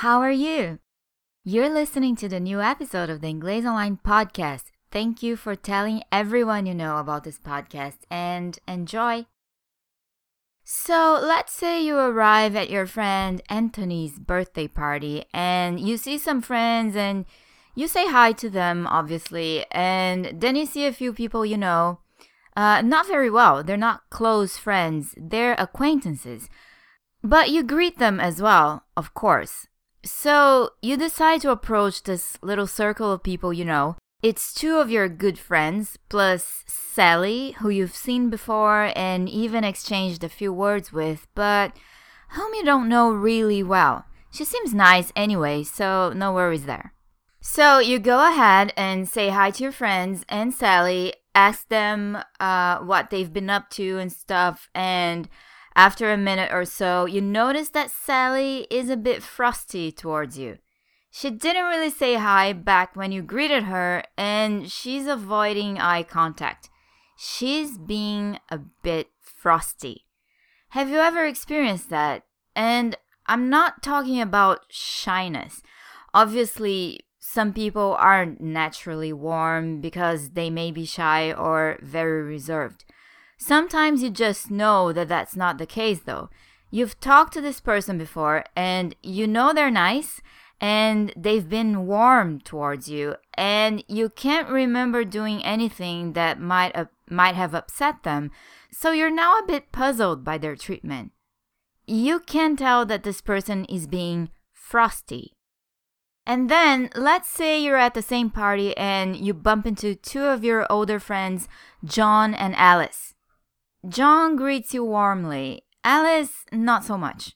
How are you? You're listening to the new episode of the Inglês Online podcast. Thank you for telling everyone you know about this podcast and enjoy. So, let's say you arrive at your friend Anthony's birthday party and you see some friends and you say hi to them, obviously, and then you see a few people you know. Uh, not very well. They're not close friends, they're acquaintances. But you greet them as well, of course. So you decide to approach this little circle of people you know. It's two of your good friends, plus Sally, who you've seen before and even exchanged a few words with, but whom you don't know really well. She seems nice anyway, so no worries there. So you go ahead and say hi to your friends and Sally, ask them uh, what they've been up to and stuff, and after a minute or so, you notice that Sally is a bit frosty towards you. She didn't really say hi back when you greeted her, and she's avoiding eye contact. She's being a bit frosty. Have you ever experienced that? And I'm not talking about shyness. Obviously, some people aren't naturally warm because they may be shy or very reserved. Sometimes you just know that that's not the case though. You've talked to this person before and you know they're nice and they've been warm towards you and you can't remember doing anything that might uh, might have upset them. So you're now a bit puzzled by their treatment. You can tell that this person is being frosty. And then, let's say you're at the same party and you bump into two of your older friends, John and Alice. John greets you warmly, Alice, not so much.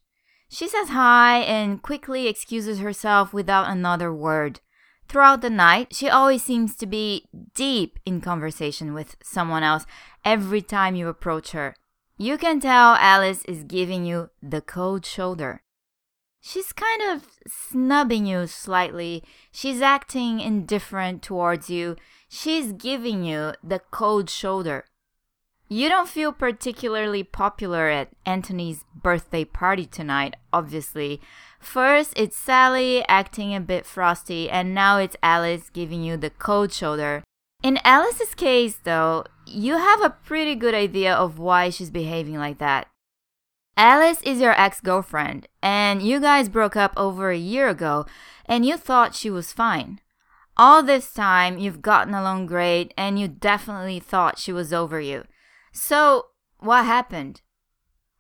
She says hi and quickly excuses herself without another word. Throughout the night, she always seems to be deep in conversation with someone else every time you approach her. You can tell Alice is giving you the cold shoulder. She's kind of snubbing you slightly. She's acting indifferent towards you. She's giving you the cold shoulder. You don't feel particularly popular at Anthony's birthday party tonight, obviously. First, it's Sally acting a bit frosty, and now it's Alice giving you the cold shoulder. In Alice's case, though, you have a pretty good idea of why she's behaving like that. Alice is your ex girlfriend, and you guys broke up over a year ago, and you thought she was fine. All this time, you've gotten along great, and you definitely thought she was over you. So, what happened?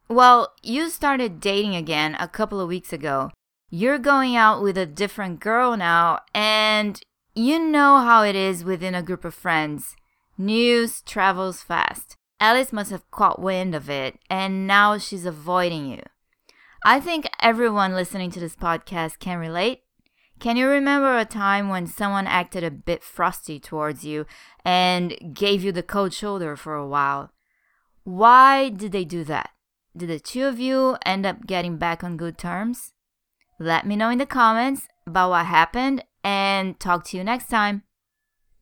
Well, you started dating again a couple of weeks ago. You're going out with a different girl now, and you know how it is within a group of friends. News travels fast. Alice must have caught wind of it, and now she's avoiding you. I think everyone listening to this podcast can relate. Can you remember a time when someone acted a bit frosty towards you and gave you the cold shoulder for a while? Why did they do that? Did the two of you end up getting back on good terms? Let me know in the comments about what happened and talk to you next time.